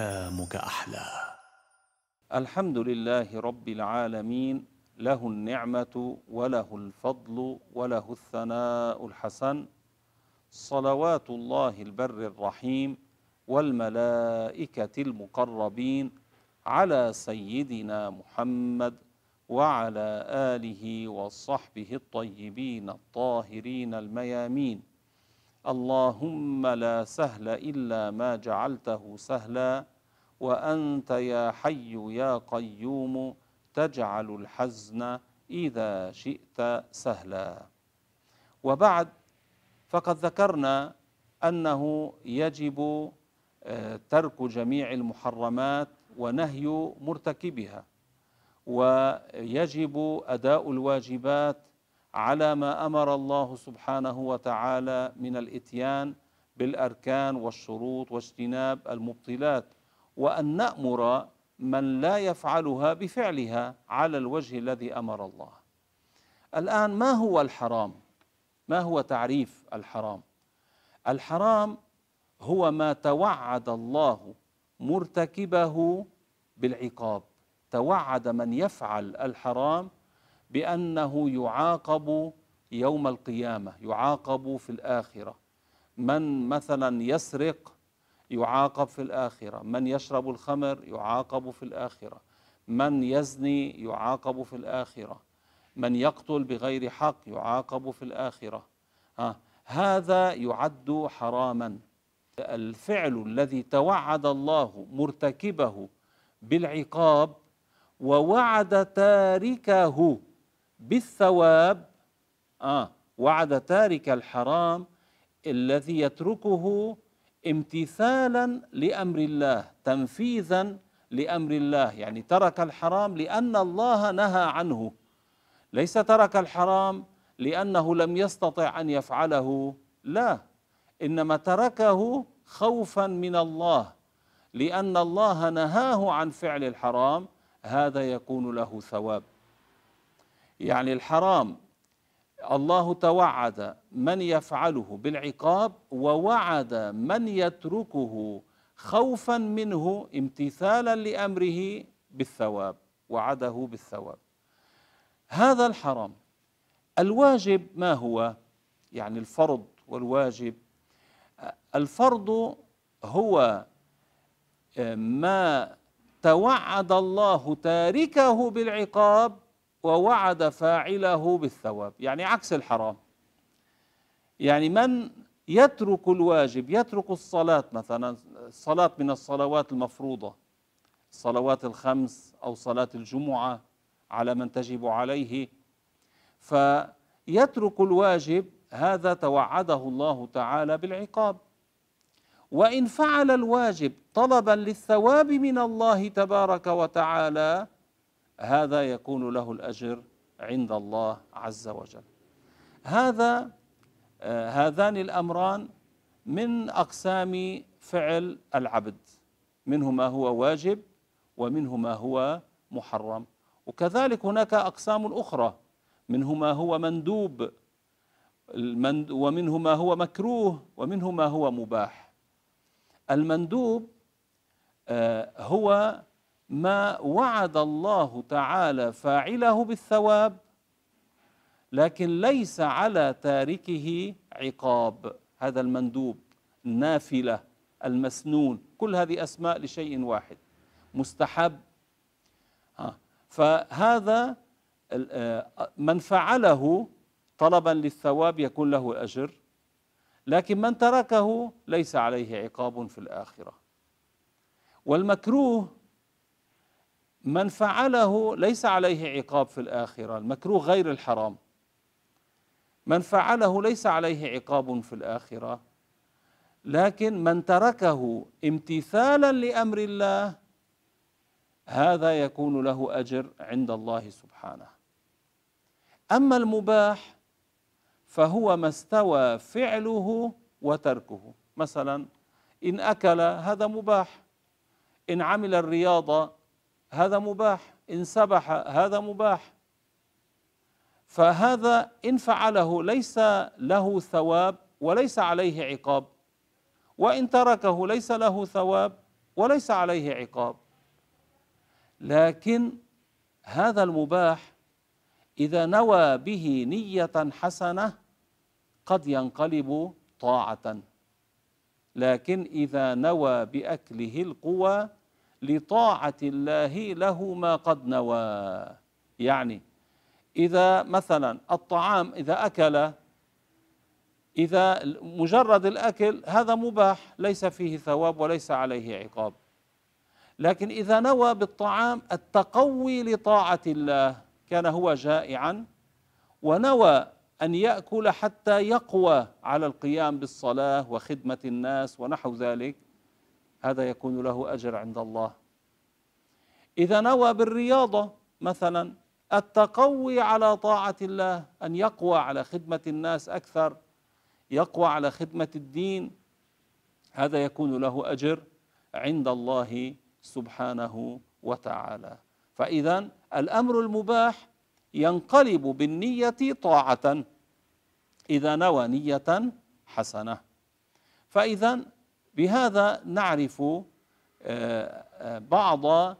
أيامك أحلى. الحمد لله رب العالمين له النعمة وله الفضل وله الثناء الحسن. صلوات الله البر الرحيم والملائكة المقربين على سيدنا محمد وعلى آله وصحبه الطيبين الطاهرين الميامين. اللهم لا سهل إلا ما جعلته سهلا وأنت يا حي يا قيوم تجعل الحزن إذا شئت سهلا. وبعد فقد ذكرنا أنه يجب ترك جميع المحرمات ونهي مرتكبها ويجب أداء الواجبات على ما أمر الله سبحانه وتعالى من الإتيان بالأركان والشروط واجتناب المبطلات وأن نأمر من لا يفعلها بفعلها على الوجه الذي أمر الله الآن ما هو الحرام؟ ما هو تعريف الحرام؟ الحرام هو ما توعد الله مرتكبه بالعقاب توعد من يفعل الحرام بأنه يعاقب يوم القيامة يعاقب في الآخرة. من مثلا يسرق يعاقب في الآخرة من يشرب الخمر يعاقب في الآخرة من يزني يعاقب في الآخرة من يقتل بغير حق يعاقب في الآخرة. ها هذا يعد حراما. الفعل الذي توعد الله مرتكبه بالعقاب ووعد تاركه بالثواب آه وعد تارك الحرام الذي يتركه امتثالا لأمر الله تنفيذا لأمر الله. يعني ترك الحرام لأن الله نهى عنه. ليس ترك الحرام لأنه لم يستطع أن يفعله. لا إنما تركه خوفا من الله لأن الله نهاه عن فعل الحرام. هذا يكون له ثواب. يعني الحرام. الله توعد من يفعله بالعقاب ووعد من يتركه خوفا منه امتثالا لأمره بالثواب وعده بالثواب. هذا الحرام. الواجب ما هو؟ يعني الفرض والواجب. الفرض هو ما توعد الله تاركه بالعقاب ووعد فاعله بالثواب يعني عكس الحرام. يعني من يترك الواجب يترك الصلاة مثلا الصلاة من الصلوات المفروضة الصلوات الخمس أو صلاة الجمعة على من تجب عليه فيترك الواجب هذا توعده الله تعالى بالعقاب. وإن فعل الواجب طلبا للثواب من الله تبارك وتعالى هذا يكون له الأجر عند الله عز وجل. هذا آه هذان الأمران من أقسام فعل العبد. منه ما هو واجب ومنه ما هو محرم. وكذلك هناك أقسام أخرى. منه ما هو مندوب ومنه ما هو مكروه ومنه ما هو مباح. المندوب آه هو ما وعد الله تعالى فاعله بالثواب لكن ليس على تاركه عقاب. هذا المندوب النافلة المسنون كل هذه أسماء لشيء واحد مستحب. فهذا من فعله طلبا للثواب يكون له أجر لكن من تركه ليس عليه عقاب في الآخرة. والمكروه من فعله ليس عليه عقاب في الآخرة المكروه غير الحرام. من فعله ليس عليه عقاب في الآخرة لكن من تركه امتثالا لأمر الله هذا يكون له أجر عند الله سبحانه. أما المباح فهو ما استوى فعله وتركه. مثلا إن أكل هذا مباح. إن عمل الرياضة هذا مباح إن سبح هذا مباح. فهذا إن فعله ليس له ثواب وليس عليه عقاب. وإن تركه ليس له ثواب وليس عليه عقاب. لكن هذا المباح إذا نوى به نية حسنة قد ينقلب طاعة. لكن إذا نوى بأكله القوى لطاعة الله له ما قد نوى. يعني إذا مثلا الطعام إذا أكل إذا مجرد الأكل هذا مباح ليس فيه ثواب وليس عليه عقاب. لكن إذا نوى بالطعام التقوي لطاعة الله كان هو جائعا ونوى أن يأكل حتى يقوى على القيام بالصلاة وخدمة الناس ونحو ذلك هذا يكون له أجر عند الله. إذا نوى بالرياضة مثلا التقوي على طاعة الله أن يقوى على خدمة الناس أكثر يقوى على خدمة الدين هذا يكون له أجر عند الله سبحانه وتعالى. فإذا الأمر المباح ينقلب بالنية طاعة إذا نوى نية حسنة. فإذا بهذا نعرف آه، آه، بعض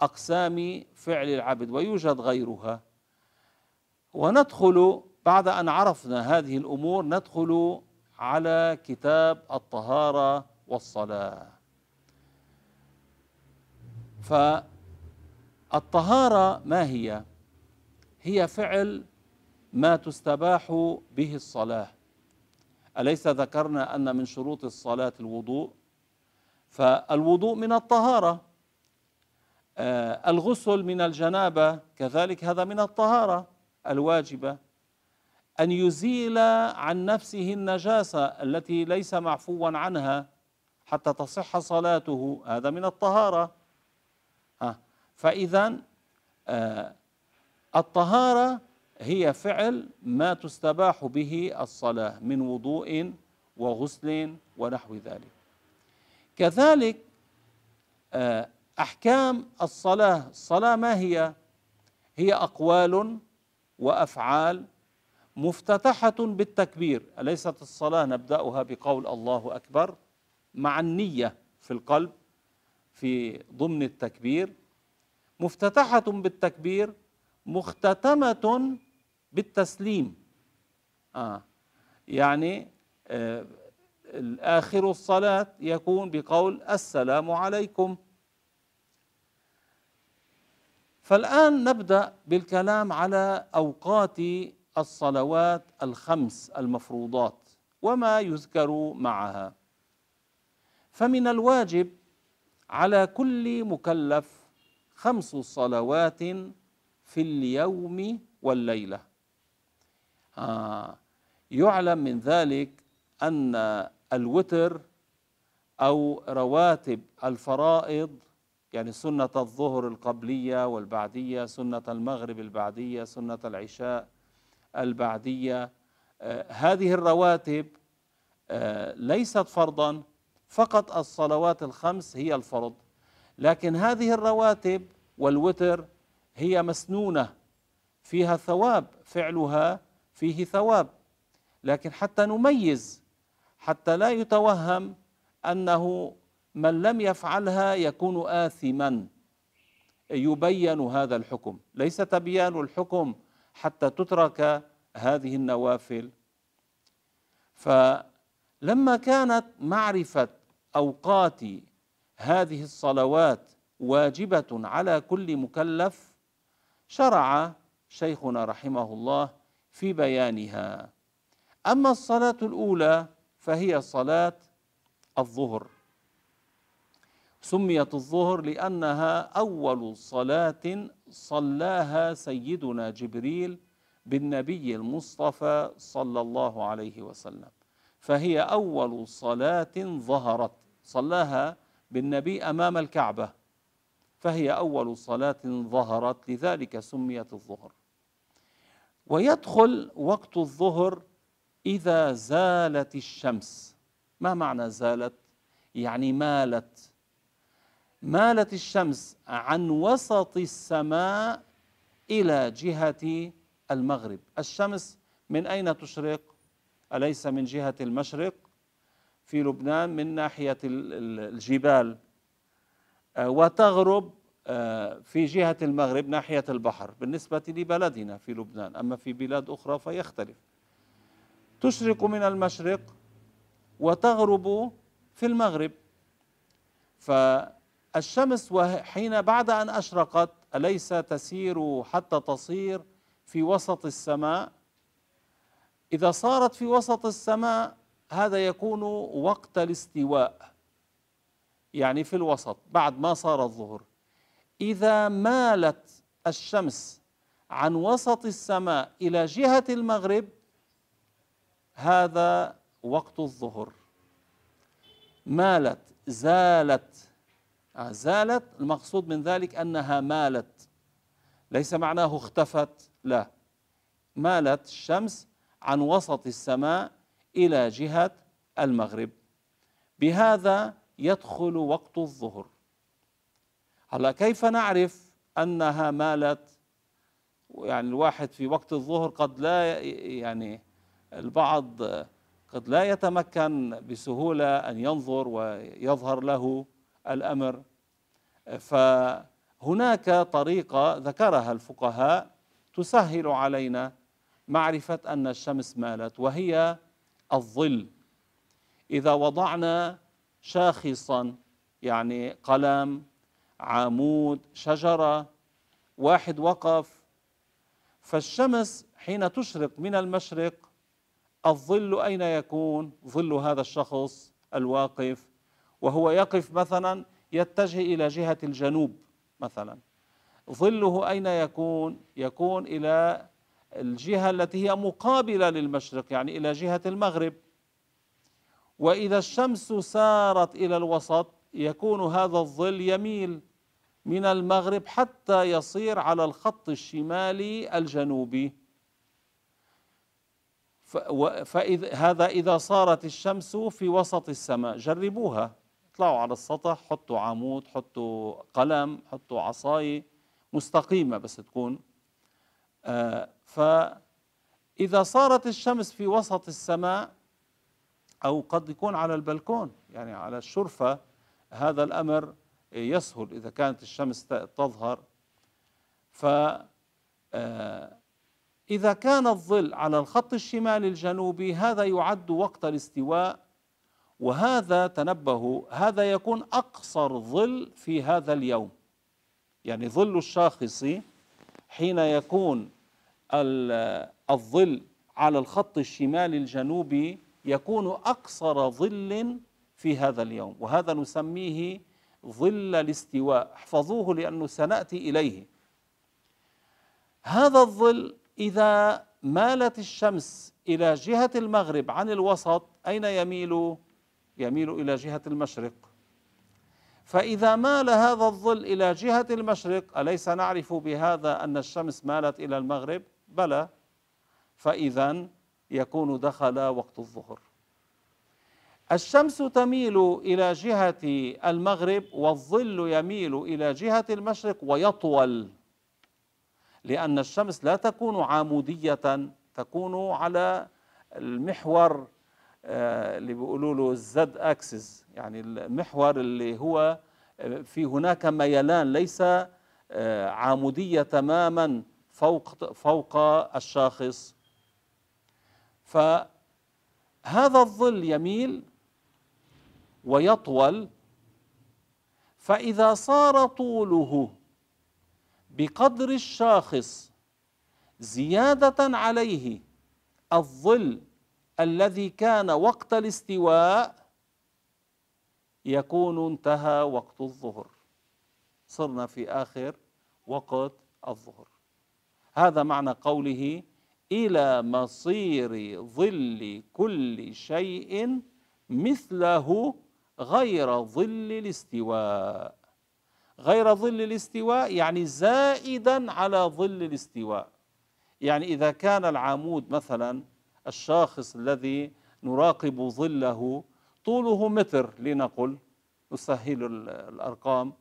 أقسام فعل العبد ويوجد غيرها. وندخل بعد أن عرفنا هذه الأمور ندخل على كتاب الطهارة والصلاة. فالطهارة ما هي؟ هي فعل ما تستباح به الصلاة. أليس ذكرنا أن من شروط الصلاة الوضوء؟ فالوضوء من الطهارة. آه الغسل من الجنابة كذلك هذا من الطهارة الواجبة. أن يزيل عن نفسه النجاسة التي ليس معفوا عنها حتى تصح صلاته هذا من الطهارة. فإذا آه الطهارة هي فعل ما تستباح به الصلاة من وضوء وغسل ونحو ذلك. كذلك آه، أحكام الصلاة الصلاة ما هي؟ هي أقوال وأفعال مفتتحة بالتكبير. أليست الصلاة نبدأها بقول الله أكبر مع النية في القلب في ضمن التكبير؟ مفتتحة بالتكبير مختتمة بالتسليم. آه. يعني آه آخر الصلاة يكون بقول السلام عليكم. فالآن نبدأ بالكلام على أوقات الصلوات الخمس المفروضات وما يذكر معها. فمن الواجب على كل مكلف خمس صلوات في اليوم والليلة. آه يعلم من ذلك أن الوتر أو رواتب الفرائض يعني سنة الظهر القبلية والبعدية سنة المغرب البعدية سنة العشاء البعدية آه هذه الرواتب آه ليست فرضا فقط الصلوات الخمس هي الفرض. لكن هذه الرواتب والوتر هي مسنونة فيها ثواب فعلها فيه ثواب. لكن حتى نميز حتى لا يتوهم أنه من لم يفعلها يكون آثما. يبين هذا الحكم. ليس تبيان الحكم حتى تترك هذه النوافل. فلما كانت معرفة أوقات هذه الصلوات واجبة على كل مكلف شرع شيخنا رحمه الله في بيانها. أما الصلاة الأولى فهي صلاة الظهر. سميت الظهر لأنها أول صلاة صلاها سيدنا جبريل بالنبي المصطفى صلى الله عليه وسلم. فهي أول صلاة ظهرت صلاها بالنبي أمام الكعبة. فهي أول صلاة ظهرت لذلك سميت الظهر ويدخل وقت الظهر إذا زالت الشمس ما معنى زالت؟ يعني مالت مالت الشمس عن وسط السماء إلى جهة المغرب الشمس من أين تشرق؟ أليس من جهة المشرق؟ في لبنان من ناحية الجبال وتغرب آه، في جهة المغرب ناحية البحر بالنسبة لبلدنا في لبنان أما في بلاد أخرى فيختلف. تشرق من المشرق وتغرب في المغرب. فالشمس حين بعد أن أشرقت أليس تسير حتى تصير في وسط السماء؟ إذا صارت في وسط السماء هذا يكون وقت الاستواء. يعني في الوسط بعد ما صار الظهر. إذا مالت الشمس عن وسط السماء إلى جهة المغرب هذا وقت الظهر. مالت زالت. آه، زالت المقصود من ذلك أنها مالت. ليس معناه اختفت لا. مالت الشمس عن وسط السماء إلى جهة المغرب. بهذا يدخل وقت الظهر. هلا كيف نعرف أنها مالت؟ يعني الواحد في وقت الظهر قد لا يعني البعض قد لا يتمكن بسهولة أن ينظر ويظهر له الأمر. فهناك طريقة ذكرها الفقهاء تسهل علينا معرفة أن الشمس مالت وهي الظل. إذا وضعنا شاخصا يعني قلم عمود شجرة واحد وقف. فالشمس حين تشرق من المشرق الظل أين يكون؟ ظل هذا الشخص الواقف. وهو يقف مثلا يتجه إلى جهة الجنوب مثلا. ظله أين يكون؟ يكون إلى الجهة التي هي مقابلة للمشرق يعني إلى جهة المغرب. وإذا الشمس سارت إلى الوسط يكون هذا الظل يميل من المغرب حتى يصير على الخط الشمالي الجنوبي. فإذا هذا إذا صارت الشمس في وسط السماء. جربوها. اطلعوا على السطح حطوا عمود حطوا قلم حطوا عصاية مستقيمة بس تكون. آه فإذا صارت الشمس في وسط السماء أو قد يكون على البلكون. يعني على الشرفة هذا الأمر يسهل إذا كانت الشمس تظهر. ف آه، إذا كان الظل على الخط الشمالي الجنوبي هذا يعد وقت الاستواء وهذا تنبهوا هذا يكون أقصر ظل في هذا اليوم. يعني ظل الشاخص حين يكون الظل على الخط الشمالي الجنوبي يكون أقصر ظل في هذا اليوم وهذا نسميه ظل الاستواء احفظوه لأنه سنأتي إليه هذا الظل إذا مالت الشمس إلى جهة المغرب عن الوسط أين يميل؟ يميل إلى جهة المشرق فإذا مال هذا الظل إلى جهة المشرق أليس نعرف بهذا أن الشمس مالت إلى المغرب؟ بلى فإذا يكون دخل وقت الظهر. الشمس تميل إلى جهة المغرب والظل يميل إلى جهة المشرق ويطول لأن الشمس لا تكون عمودية تكون على المحور آه، اللي بيقولوا له الزد اكسس يعني المحور اللي هو آه، في هناك ميلان ليس آه، عمودية تماما فوق فوق الشاخص. فهذا الظل يميل ويطول فإذا صار طوله بقدر الشاخص زيادة عليه الظل الذي كان وقت الاستواء يكون انتهى وقت الظهر. صرنا في آخر وقت الظهر. هذا معنى قوله إلى مصير ظل كل شيء مثله غير ظل الاستواء. غير ظل الاستواء يعني زائدا على ظل الاستواء. يعني إذا كان العمود مثلا الشاخص الذي نراقب ظله طوله متر لنقل نسهل الأرقام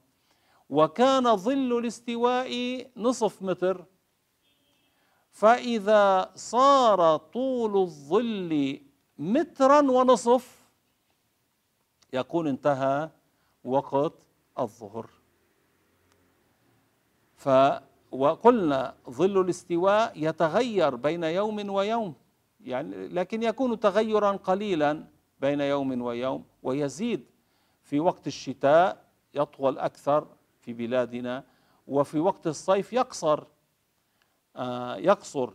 وكان ظل الاستواء نصف متر فإذا صار طول الظل مترا ونصف يكون انتهى وقت الظهر. ف وقلنا ظل الاستواء يتغير بين يوم ويوم يعني لكن يكون تغيرا قليلا بين يوم ويوم ويزيد في وقت الشتاء يطول أكثر في بلادنا وفي وقت الصيف يقصر يقصر.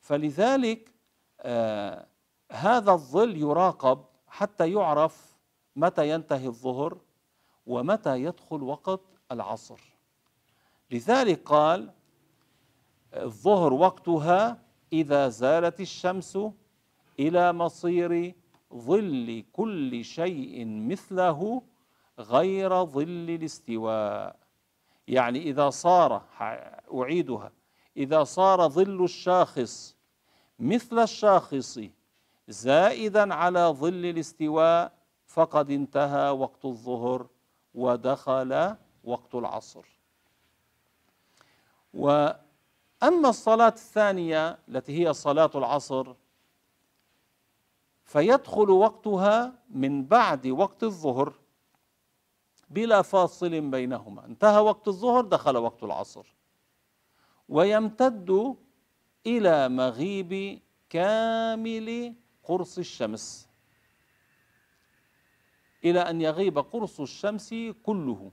فلذلك آه هذا الظل يراقب حتى يعرف متى ينتهي الظهر ومتى يدخل وقت العصر. لذلك قال الظهر وقتها إذا زالت الشمس إلى مصير ظل كل شيء مثله غير ظل الاستواء. يعني إذا صار أعيدها إذا صار ظل الشاخص مثل الشاخص زائدا على ظل الاستواء فقد انتهى وقت الظهر ودخل وقت العصر. وأما الصلاة الثانية التي هي صلاة العصر فيدخل وقتها من بعد وقت الظهر بلا فاصل بينهما. انتهى وقت الظهر دخل وقت العصر. ويمتد إلى مغيب كامل قرص الشمس. إلى أن يغيب قرص الشمس كله.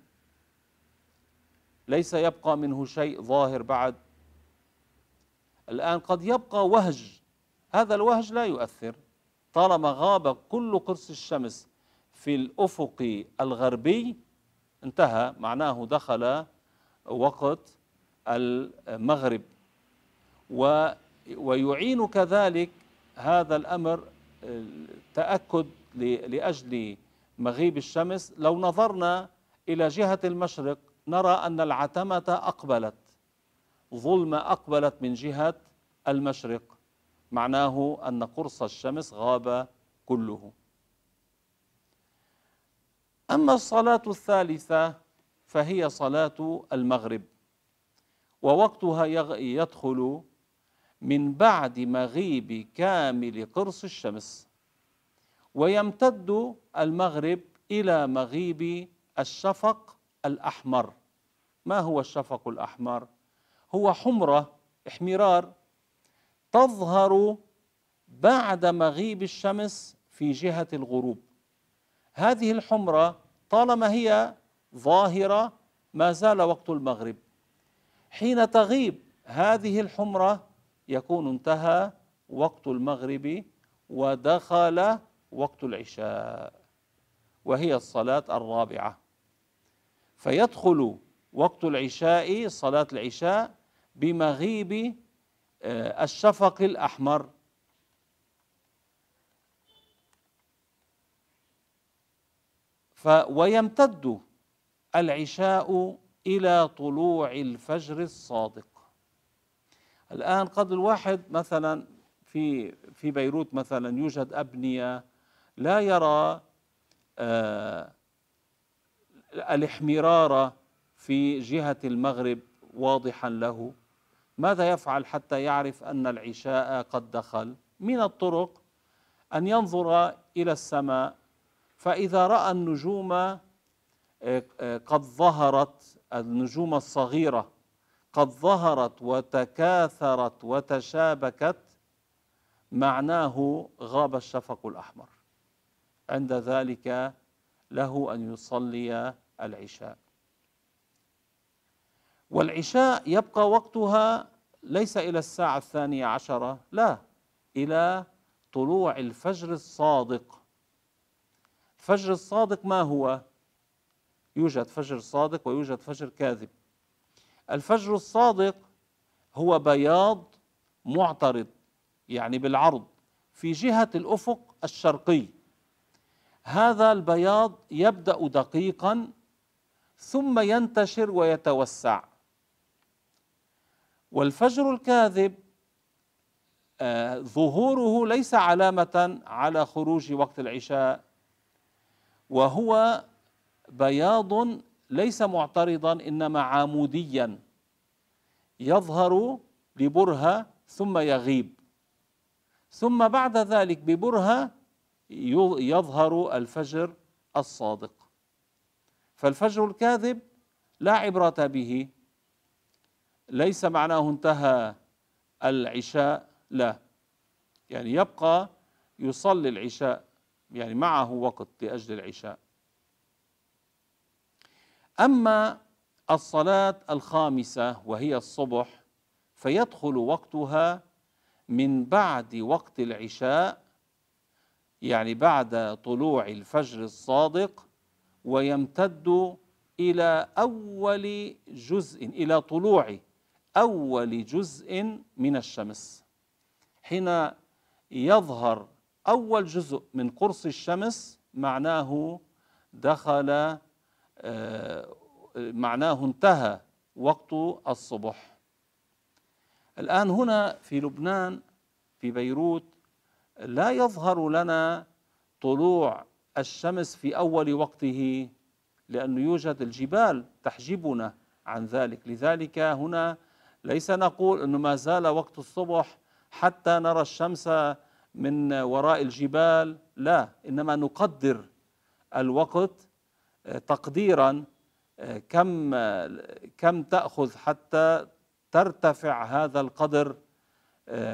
ليس يبقى منه شيء ظاهر بعد. الآن قد يبقى وهج. هذا الوهج لا يؤثر. طالما غاب كل قرص الشمس في الأفق الغربي انتهى. معناه دخل وقت المغرب. ويعين كذلك هذا الأمر تأكد لأجل مغيب الشمس. لو نظرنا إلى جهة المشرق نرى أن العتمة أقبلت ظلمة أقبلت من جهة المشرق. معناه أن قرص الشمس غاب كله. أما الصلاة الثالثة فهي صلاة المغرب. ووقتها يدخل من بعد مغيب كامل قرص الشمس ويمتد المغرب إلى مغيب الشفق الأحمر. ما هو الشفق الأحمر؟ هو حمرة احمرار تظهر بعد مغيب الشمس في جهة الغروب. هذه الحمرة طالما هي ظاهرة ما زال وقت المغرب. حين تغيب. هذه الحمرة يكون انتهى وقت المغرب ودخل وقت العشاء وهي الصلاة الرابعة. فيدخل وقت العشاء صلاة العشاء بمغيب آه، الشفق الأحمر. ويمتد العشاء إلى طلوع الفجر الصادق. الآن قد الواحد مثلا في في بيروت مثلا يوجد أبنية لا يرى آه الإحمرار في جهة المغرب واضحا له. ماذا يفعل حتى يعرف أن العشاء قد دخل؟ من الطرق أن ينظر إلى السماء فإذا رأى النجوم آه، آه، قد ظهرت النجوم الصغيرة قد ظهرت وتكاثرت وتشابكت معناه غاب الشفق الأحمر. عند ذلك له أن يصلي العشاء. والعشاء يبقى وقتها ليس إلى الساعة الثانية عشرة لا إلى طلوع الفجر الصادق. الفجر الصادق ما هو؟ يوجد فجر صادق ويوجد فجر كاذب. الفجر الصادق هو بياض معترض يعني بالعرض في جهة الأفق الشرقي. هذا البياض يبدأ دقيقا ثم ينتشر ويتوسع. والفجر الكاذب آه ظهوره ليس علامة على خروج وقت العشاء وهو بياض ليس معترضا إنما عاموديا يظهر ببرهة ثم يغيب. ثم بعد ذلك ببرهة يظهر الفجر الصادق. فالفجر الكاذب لا عبرة به. ليس معناه انتهى العشاء لا. يعني يبقى يصلي العشاء يعني معه وقت لأجل العشاء. أما الصلاة الخامسة وهي الصبح فيدخل وقتها من بعد وقت العشاء يعني بعد طلوع الفجر الصادق ويمتد إلى أول جزء إلى طلوع أول جزء من الشمس. حين يظهر أول جزء من قرص الشمس معناه دخل معناه انتهى وقت الصبح. الآن هنا في لبنان في بيروت لا يظهر لنا طلوع الشمس في أول وقته لأنه يوجد الجبال تحجبنا عن ذلك. لذلك هنا ليس نقول أنه ما زال وقت الصبح حتى نرى الشمس من وراء الجبال لا إنما نقدر الوقت تقديرا كم كم تأخذ حتى ترتفع هذا القدر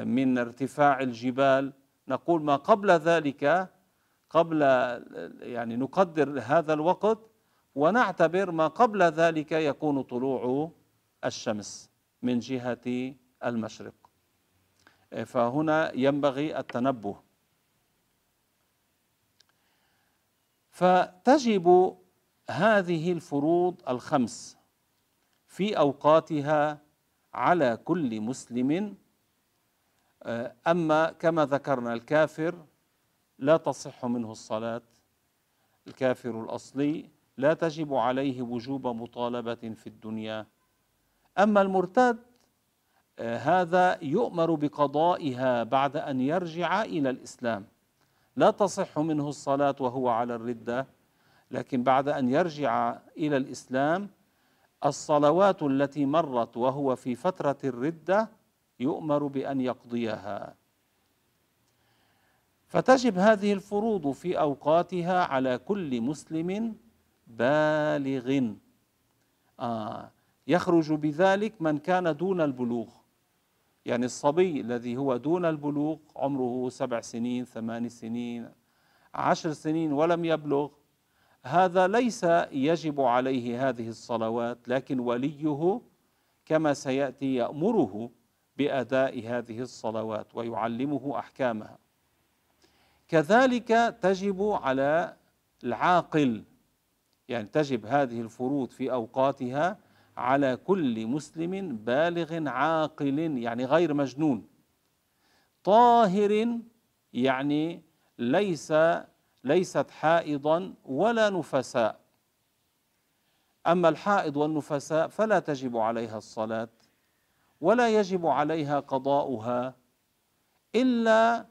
من ارتفاع الجبال؟ نقول ما قبل ذلك قبل يعني نقدر هذا الوقت ونعتبر ما قبل ذلك يكون طلوع الشمس من جهة المشرق. فهنا ينبغي التنبه. فتجب هذه الفروض الخمس في أوقاتها على كل مسلم. أما كما ذكرنا الكافر لا تصح منه الصلاة الكافر الأصلي لا تجب عليه وجوب مطالبة في الدنيا. أما المرتد هذا يؤمر بقضائها بعد أن يرجع إلى الإسلام. لا تصح منه الصلاة وهو على الردة. لكن بعد أن يرجع إلى الإسلام الصلوات التي مرت وهو في فترة الردة يؤمر بأن يقضيها. فتجب هذه الفروض في أوقاتها على كل مسلم بالغ. آه يخرج بذلك من كان دون البلوغ. يعني الصبي الذي هو دون البلوغ عمره سبع سنين ثمان سنين عشر سنين ولم يبلغ هذا ليس يجب عليه هذه الصلوات لكن وليه كما سيأتي يأمره بأداء هذه الصلوات ويعلمه أحكامها. كذلك تجب على العاقل يعني تجب هذه الفروض في أوقاتها على كل مسلم بالغ عاقل يعني غير مجنون. طاهر يعني ليس ليست حائضا ولا نفساء. أما الحائض والنفساء فلا تجب عليها الصلاة ولا يجب عليها قضاؤها إلا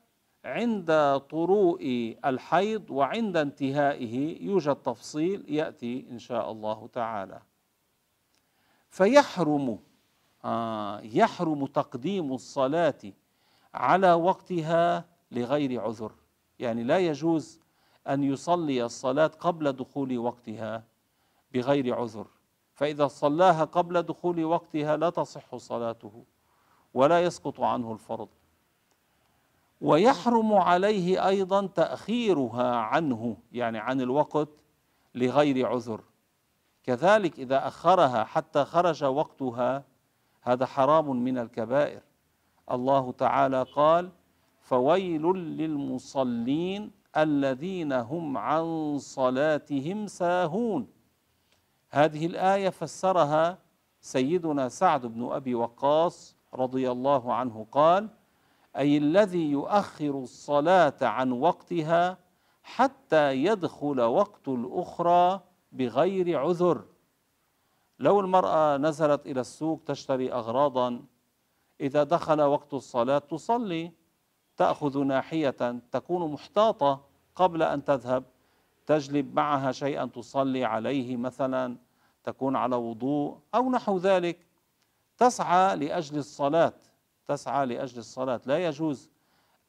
عند طروء الحيض وعند انتهائه. يوجد تفصيل يأتي إن شاء الله تعالى. فيحرم آه يحرم تقديم الصلاة على وقتها لغير عذر. يعني لا يجوز أن يصلي الصلاة قبل دخول وقتها بغير عذر. فإذا صلاها قبل دخول وقتها لا تصح صلاته ولا يسقط عنه الفرض. ويحرم عليه أيضا تأخيرها عنه يعني عن الوقت لغير عذر. كذلك إذا أخرها حتى خرج وقتها هذا حرام من الكبائر. الله تعالى قال فويل للمصلين الذين هم عن صلاتهم ساهون. هذه الآية فسرها سيدنا سعد بن أبي وقاص رضي الله عنه قال أي الذي يؤخر الصلاة عن وقتها حتى يدخل وقت الأخرى بغير عذر. لو المرأة نزلت إلى السوق تشتري أغراضا إذا دخل وقت الصلاة تصلي. تأخذ ناحية تكون محتاطة قبل أن تذهب تجلب معها شيئا تصلي عليه مثلا تكون على وضوء أو نحو ذلك. تسعى لأجل الصلاة تسعى لأجل الصلاة. لا يجوز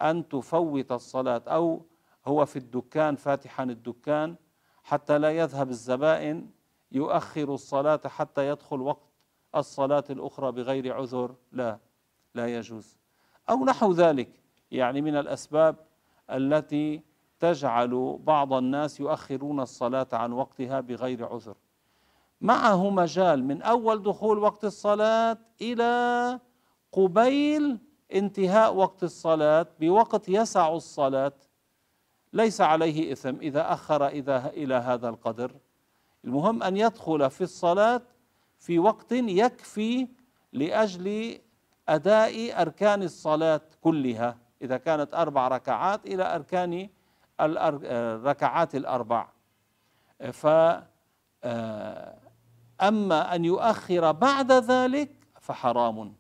أن تفوت الصلاة أو هو في الدكان فاتحا الدكان حتى لا يذهب الزبائن يؤخر الصلاة حتى يدخل وقت الصلاة الأخرى بغير عذر. لا لا يجوز. أو نحو ذلك. يعني من الأسباب التي تجعل بعض الناس يؤخرون الصلاة عن وقتها بغير عذر. معه مجال من أول دخول وقت الصلاة إلى قبيل انتهاء وقت الصلاة بوقت يسع الصلاة. ليس عليه إثم إذا أخر إذا إلى هذا القدر. المهم أن يدخل في الصلاة في وقت يكفي لأجل أداء أركان الصلاة كلها. إذا كانت أربع ركعات إلى أركان الركعات الأربع. ف آه، أما أن يؤخر بعد ذلك فحرام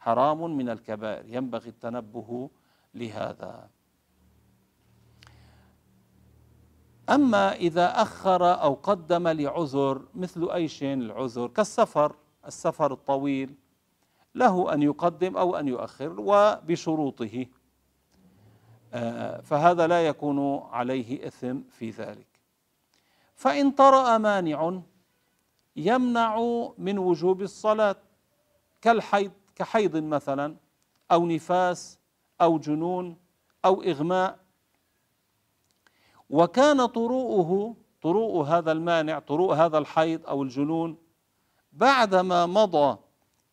حرام من الكبائر. ينبغي التنبه لهذا. أما إذا أخر أو قدم لعذر مثل أي شيء العذر كالسفر السفر الطويل له أن يقدم أو أن يؤخر وبشروطه. فهذا لا يكون عليه إثم في ذلك. فإن طرأ مانع يمنع من وجوب الصلاة كالحيض كحيض مثلا أو نفاس أو جنون أو إغماء. وكان طروؤه طروء هذا المانع طروء هذا الحيض أو الجنون بعدما مضى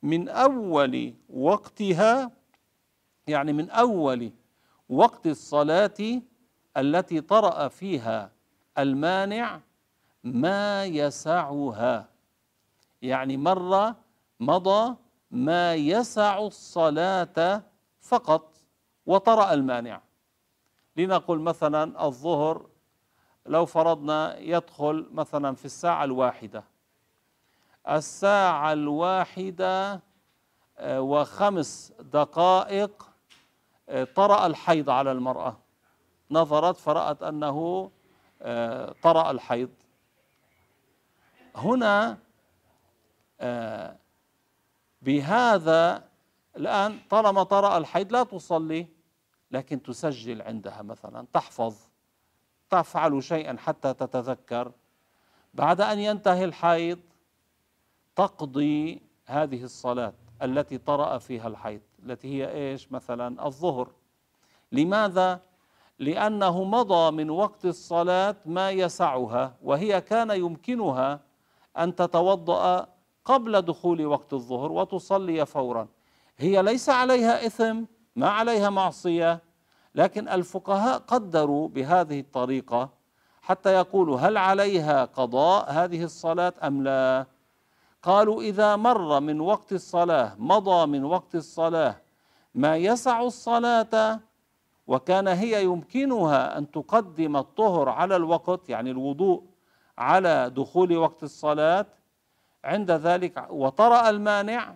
من أول وقتها يعني من أول وقت الصلاة التي طرأ فيها المانع ما يسعها. يعني مرة مضى ما يسع الصلاة فقط وطرأ المانع. لنقل مثلا الظهر لو فرضنا يدخل مثلا في الساعة الواحدة. الساعة الواحدة آه، وخمس دقائق طرأ الحيض على المرأة. نظرت فرأت أنه آه، طرأ الحيض. هنا بهذا الآن طالما طرأ الحيض لا تصلي لكن تسجل عندها مثلا تحفظ تفعل شيئا حتى تتذكر. بعد أن ينتهي الحيض تقضي هذه الصلاة التي طرأ فيها الحيض. التي هي إيش؟ مثلا الظهر. لماذا؟ لأنه مضى من وقت الصلاة ما يسعها وهي كان يمكنها أن تتوضأ قبل دخول وقت الظهر وتصلي فورا. هي ليس عليها إثم ما عليها معصية لكن الفقهاء قدروا بهذه الطريقة حتى يقولوا هل عليها قضاء هذه الصلاة أم لا؟ قالوا إذا مر من وقت الصلاة مضى من وقت الصلاة ما يسع الصلاة وكان هي يمكنها أن تقدم الطهر على الوقت يعني الوضوء على دخول وقت الصلاة عند ذلك وطرأ المانع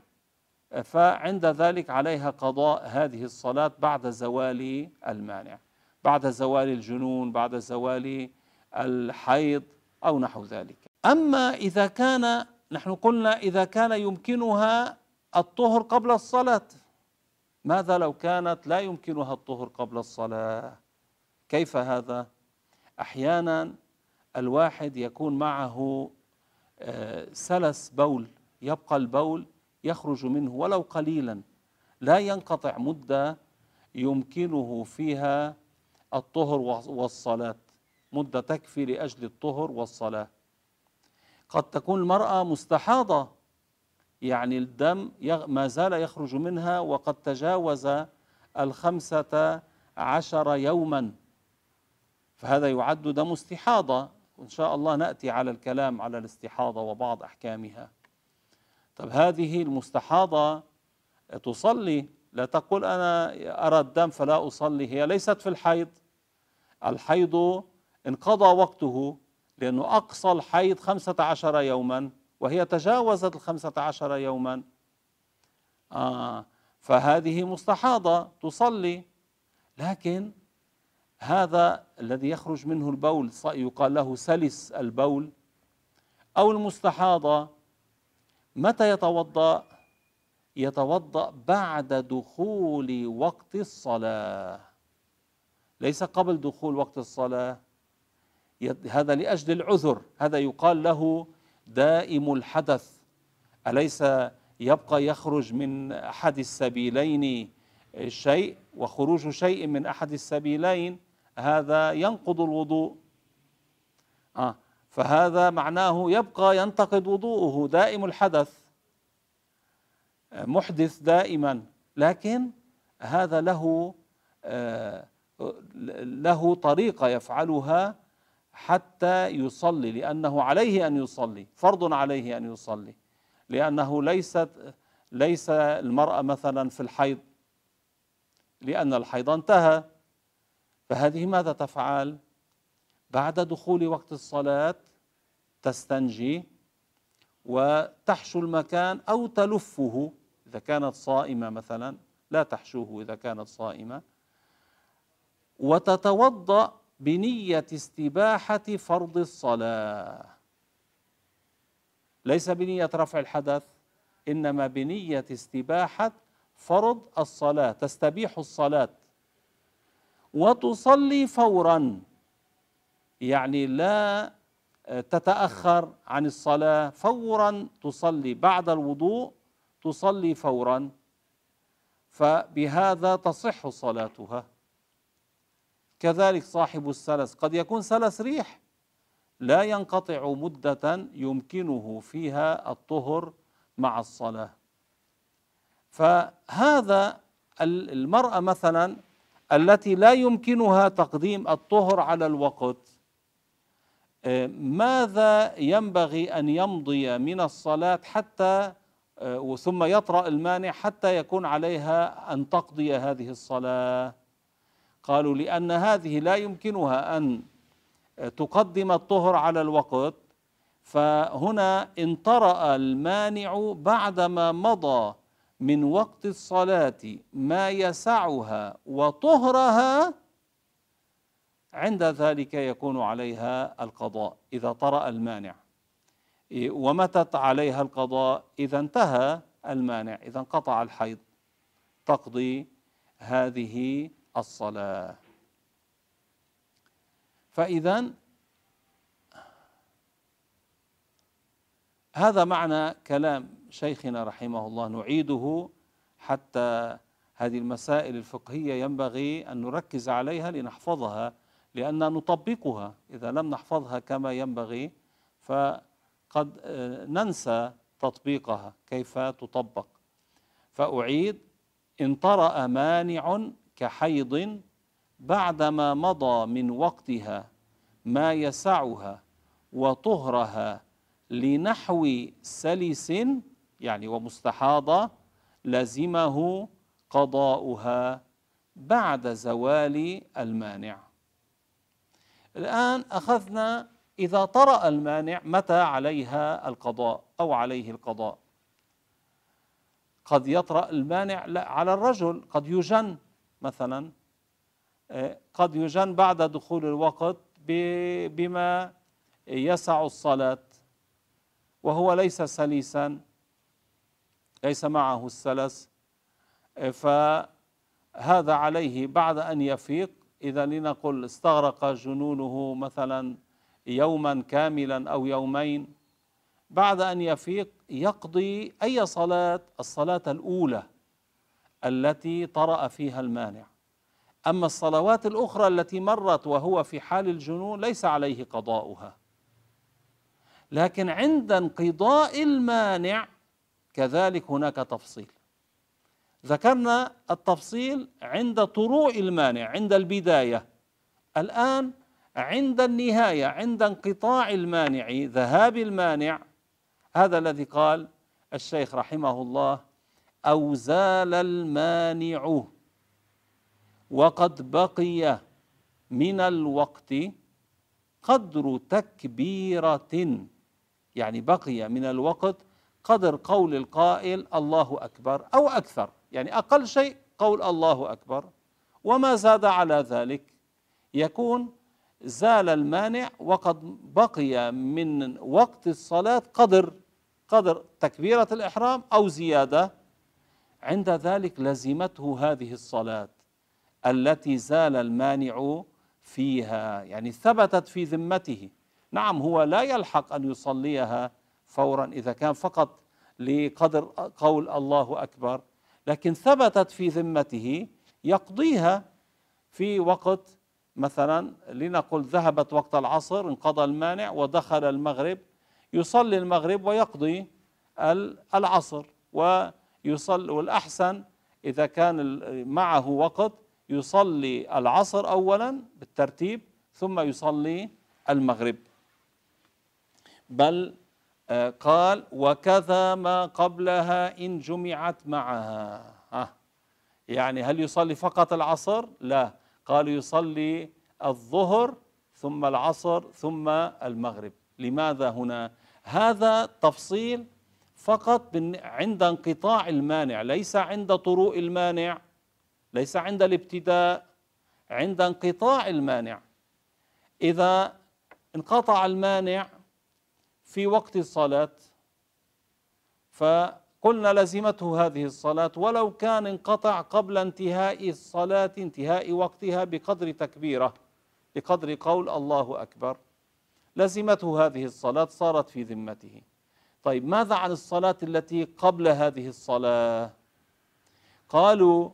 فعند ذلك عليها قضاء هذه الصلاة بعد زوال المانع بعد زوال الجنون بعد زوال الحيض أو نحو ذلك. أما إذا كان نحن قلنا إذا كان يمكنها الطهر قبل الصلاة. ماذا لو كانت لا يمكنها الطهر قبل الصلاة؟ كيف هذا؟ أحيانا الواحد يكون معه آه، سلس بول يبقى البول يخرج منه ولو قليلا. لا ينقطع مدة يمكنه فيها الطهر والصلاة. مدة تكفي لأجل الطهر والصلاة. قد تكون المرأة مستحاضة. يعني الدم ما زال يخرج منها وقد تجاوز الخمسة عشر يوما. فهذا يعد دم استحاضة. وإن شاء الله نأتي على الكلام على الاستحاضة وبعض أحكامها. طب هذه المستحاضة تصلي؟ لا تقول أنا أرى الدم فلا أصلي هي ليست في الحيض. الحيض انقضى وقته لأنه أقصى الحيض خمسة عشر يوما وهي تجاوزت الخمسة عشر يوما. آه فهذه مستحاضة تصلي. لكن هذا الذي يخرج منه البول يقال له سلس البول أو المستحاضة متى يتوضأ؟ يتوضأ بعد دخول وقت الصلاة. ليس قبل دخول وقت الصلاة. هذا لأجل العذر. هذا يقال له دائم الحدث. أليس يبقى يخرج من أحد السبيلين شيء وخروج شيء من أحد السبيلين؟ هذا ينقض الوضوء. آه فهذا معناه يبقى ينتقد وضوءه. دائم الحدث. محدث دائما. لكن هذا له آه، له طريقة يفعلها حتى يصلي لأنه عليه أن يصلي فرض عليه أن يصلي لأنه ليست ليس المرأة مثلا في الحيض لأن الحيض انتهى. فهذه ماذا تفعل؟ بعد دخول وقت الصلاة تستنجي وتحشو المكان أو تلفه إذا كانت صائمة مثلا لا تحشوه إذا كانت صائمة وتتوضأ بنية استباحة فرض الصلاة. ليس بنية رفع الحدث إنما بنية استباحة فرض الصلاة تستبيح الصلاة. وتصلي فورا يعني لا تتأخر عن الصلاة فورا تصلي. بعد الوضوء تصلي فورا فبهذا تصح صلاتها. كذلك صاحب السلس قد يكون سلس ريح لا ينقطع مدة يمكنه فيها الطهر مع الصلاة. فهذا المرأة مثلا التي لا يمكنها تقديم الطهر على الوقت آه، ماذا ينبغي أن يمضي من الصلاة حتى آه، ثم يطرأ المانع حتى يكون عليها أن تقضي هذه الصلاة؟ قالوا لأن هذه لا يمكنها أن تقدم الطهر على الوقت فهنا انطرأ المانع بعدما مضى من وقت الصلاة ما يسعها وطهرها عند ذلك يكون عليها القضاء إذا طرأ المانع. ومتت عليها القضاء إذا انتهى المانع إذا انقطع الحيض. تقضي هذه الصلاة. فإذا هذا معنى كلام شيخنا رحمه الله. نعيده حتى هذه المسائل الفقهية ينبغي أن نركز عليها لنحفظها لأن نطبقها. إذا لم نحفظها كما ينبغي فقد ننسى تطبيقها كيف تطبق. فأعيد إن طرأ مانع كحيض بعدما مضى من وقتها ما يسعها وطهرها لنحو سلس يعني ومستحاضة لزمه قضاؤها بعد زوال المانع. الآن أخذنا إذا طرأ المانع متى عليها القضاء أو عليه القضاء؟ قد يطرأ المانع على الرجل قد يجن. مثلا آه، قد يجن بعد دخول الوقت بما يسع الصلاة وهو ليس سليسا ليس معه السلس آه، فهذا عليه بعد أن يفيق. إذا لنقل استغرق جنونه مثلا يوما كاملا أو يومين بعد أن يفيق يقضي أي صلاة؟ الصلاة الأولى. التي طرأ فيها المانع. أما الصلوات الأخرى التي مرت وهو في حال الجنون ليس عليه قضاؤها. لكن عند انقضاء المانع كذلك هناك تفصيل. ذكرنا التفصيل عند طروع المانع عند البداية. الآن عند النهاية عند انقطاع المانع ذهاب المانع. هذا الذي قال الشيخ رحمه الله أو زال المانع. وقد بقي من الوقت قدر تكبيرة. يعني بقي من الوقت قدر قول القائل الله أكبر أو أكثر. يعني أقل شيء قول الله أكبر. وما زاد على ذلك. يكون زال المانع وقد بقي من وقت الصلاة قدر قدر تكبيرة الإحرام أو زيادة عند ذلك لزمته هذه الصلاة التي زال المانع فيها يعني ثبتت في ذمته. نعم هو لا يلحق أن يصليها فورا إذا كان فقط لقدر قول الله أكبر لكن ثبتت في ذمته يقضيها في وقت مثلا لنقل ذهبت وقت العصر انقضى المانع ودخل المغرب يصلي المغرب ويقضي العصر ويصلي والأحسن إذا كان معه وقت يصلي العصر أولا بالترتيب ثم يصلي المغرب. بل آه، قال وكذا ما قبلها إن جمعت معها. ها يعني هل يصلي فقط العصر؟ لا. قال يصلي الظهر ثم العصر ثم المغرب. لماذا هنا؟ هذا تفصيل فقط عند انقطاع المانع ليس عند طروء المانع ليس عند الابتداء عند انقطاع المانع. إذا انقطع المانع في وقت الصلاة فقلنا لزمته هذه الصلاة ولو كان انقطع قبل انتهاء الصلاة انتهاء وقتها بقدر تكبيرة بقدر قول الله أكبر لزمته هذه الصلاة صارت في ذمته. طيب ماذا عن الصلاة التي قبل هذه الصلاة؟ قالوا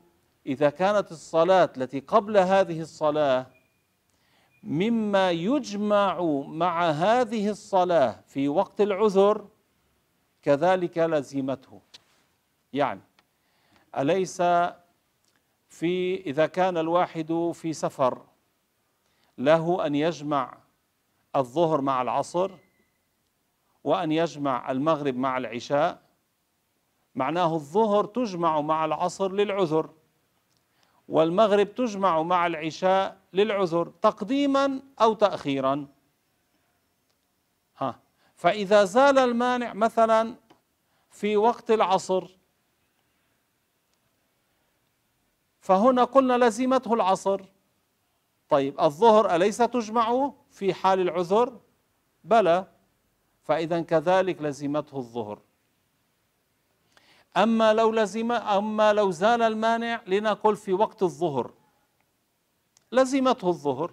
إذا كانت الصلاة التي قبل هذه الصلاة مما يجمع مع هذه الصلاة في وقت العذر كذلك لزمته يعني أليس في إذا كان الواحد في سفر له أن يجمع الظهر مع العصر؟ وأن يجمع المغرب مع العشاء معناه الظهر تجمع مع العصر للعذر والمغرب تجمع مع العشاء للعذر تقديما أو تأخيرا. ها فإذا زال المانع مثلا في وقت العصر فهنا قلنا لزمته العصر. طيب الظهر أليس تجمع في حال العذر؟ بلى. فإذا كذلك لزمته الظهر. أما لو لزم أما لو زال المانع لنقل في وقت الظهر. لزمته الظهر.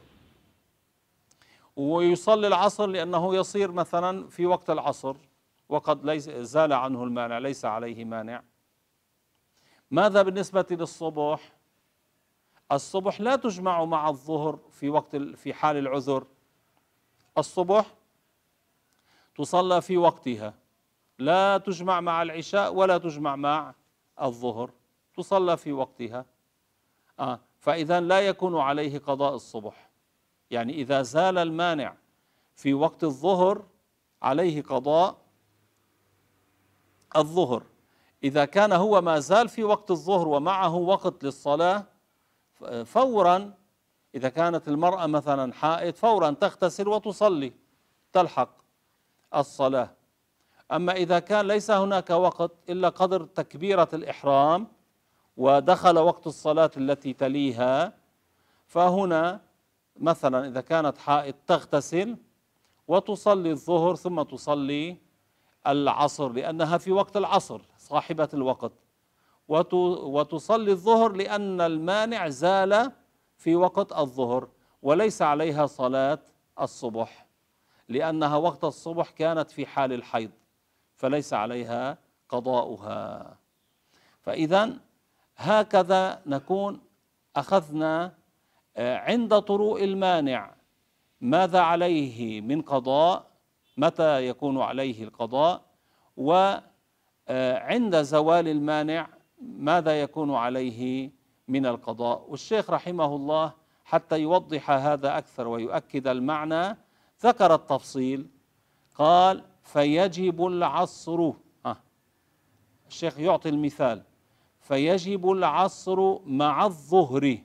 ويصلي العصر لأنه يصير مثلا في وقت العصر وقد ليس زال عنه المانع ليس عليه مانع. ماذا بالنسبة للصبح؟ الصبح لا تجمع مع الظهر في وقت في حال العذر. الصبح تصلى في وقتها. لا تجمع مع العشاء ولا تجمع مع الظهر. تصلى في وقتها. آه فإذا لا يكون عليه قضاء الصبح. يعني إذا زال المانع في وقت الظهر عليه قضاء الظهر. إذا كان هو ما زال في وقت الظهر ومعه وقت للصلاة فورا إذا كانت المرأة مثلا حائط فورا تغتسل وتصلي. تلحق. الصلاة. أما إذا كان ليس هناك وقت إلا قدر تكبيرة الإحرام ودخل وقت الصلاة التي تليها فهنا مثلا إذا كانت حائط تغتسل وتصلي الظهر ثم تصلي العصر لأنها في وقت العصر صاحبة الوقت. وتصلي الظهر لأن المانع زال في وقت الظهر وليس عليها صلاة الصبح. لأنها وقت الصبح كانت في حال الحيض فليس عليها قضاؤها. فإذا هكذا نكون أخذنا آه، عند طروء المانع. ماذا عليه من قضاء؟ متى يكون عليه القضاء؟ وعند آه، زوال المانع ماذا يكون عليه من القضاء؟ والشيخ رحمه الله حتى يوضح هذا أكثر ويؤكد المعنى ذكر التفصيل قال فيجب العصر الشيخ يعطي المثال. فيجب العصر مع الظهر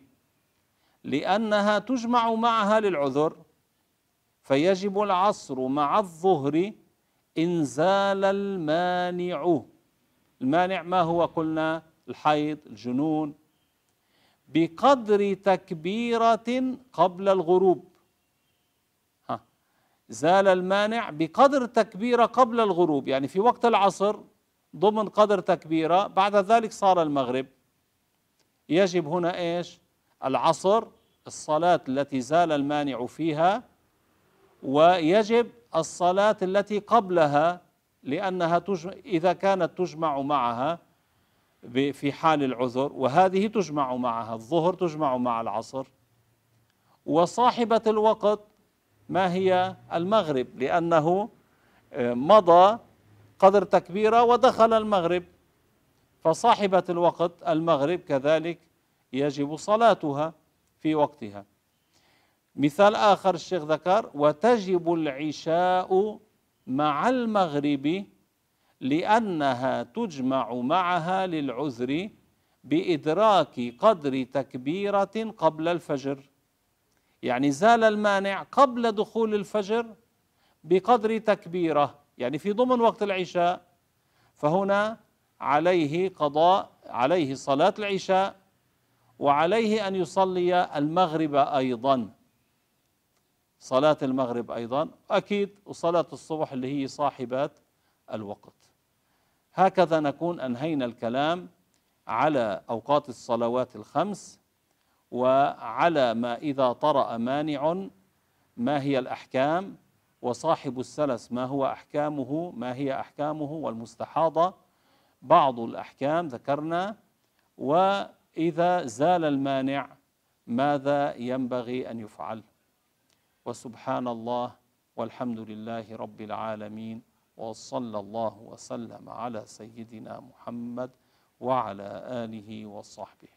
لأنها تجمع معها للعذر. فيجب العصر مع الظهر إن زال المانع. المانع ما هو قلنا؟ الحيض الجنون. بقدر تكبيرة قبل الغروب. زال المانع بقدر تكبيرة قبل الغروب. يعني في وقت العصر ضمن قدر تكبيرة بعد ذلك صار المغرب. يجب هنا إيش؟ العصر الصلاة التي زال المانع فيها ويجب الصلاة التي قبلها لأنها تجمع إذا كانت تجمع معها في حال العذر وهذه تجمع معها الظهر تجمع مع العصر. وصاحبة الوقت ما هي المغرب؟ لأنه آه، مضى قدر تكبيرة ودخل المغرب. فصاحبة الوقت المغرب كذلك يجب صلاتها في وقتها. مثال آخر الشيخ ذكر وتجب العشاء مع المغرب لأنها تجمع معها للعذر بإدراك قدر تكبيرة قبل الفجر. يعني زال المانع قبل دخول الفجر بقدر تكبيرة يعني في ضمن وقت العشاء فهنا عليه قضاء عليه صلاة العشاء وعليه أن يصلي المغرب أيضا. صلاة المغرب أيضا أكيد وصلاة الصبح اللي هي صاحبات الوقت. هكذا نكون أنهينا الكلام على أوقات الصلوات الخمس. وعلى ما إذا طرأ مانع ما هي الأحكام؟ وصاحب السلس ما هو أحكامه؟ ما هي أحكامه؟ والمستحاضة بعض الأحكام ذكرنا. وإذا زال المانع ماذا ينبغي أن يفعل؟ وسبحان الله والحمد لله رب العالمين وصلى الله وسلم على سيدنا محمد وعلى آله وصحبه.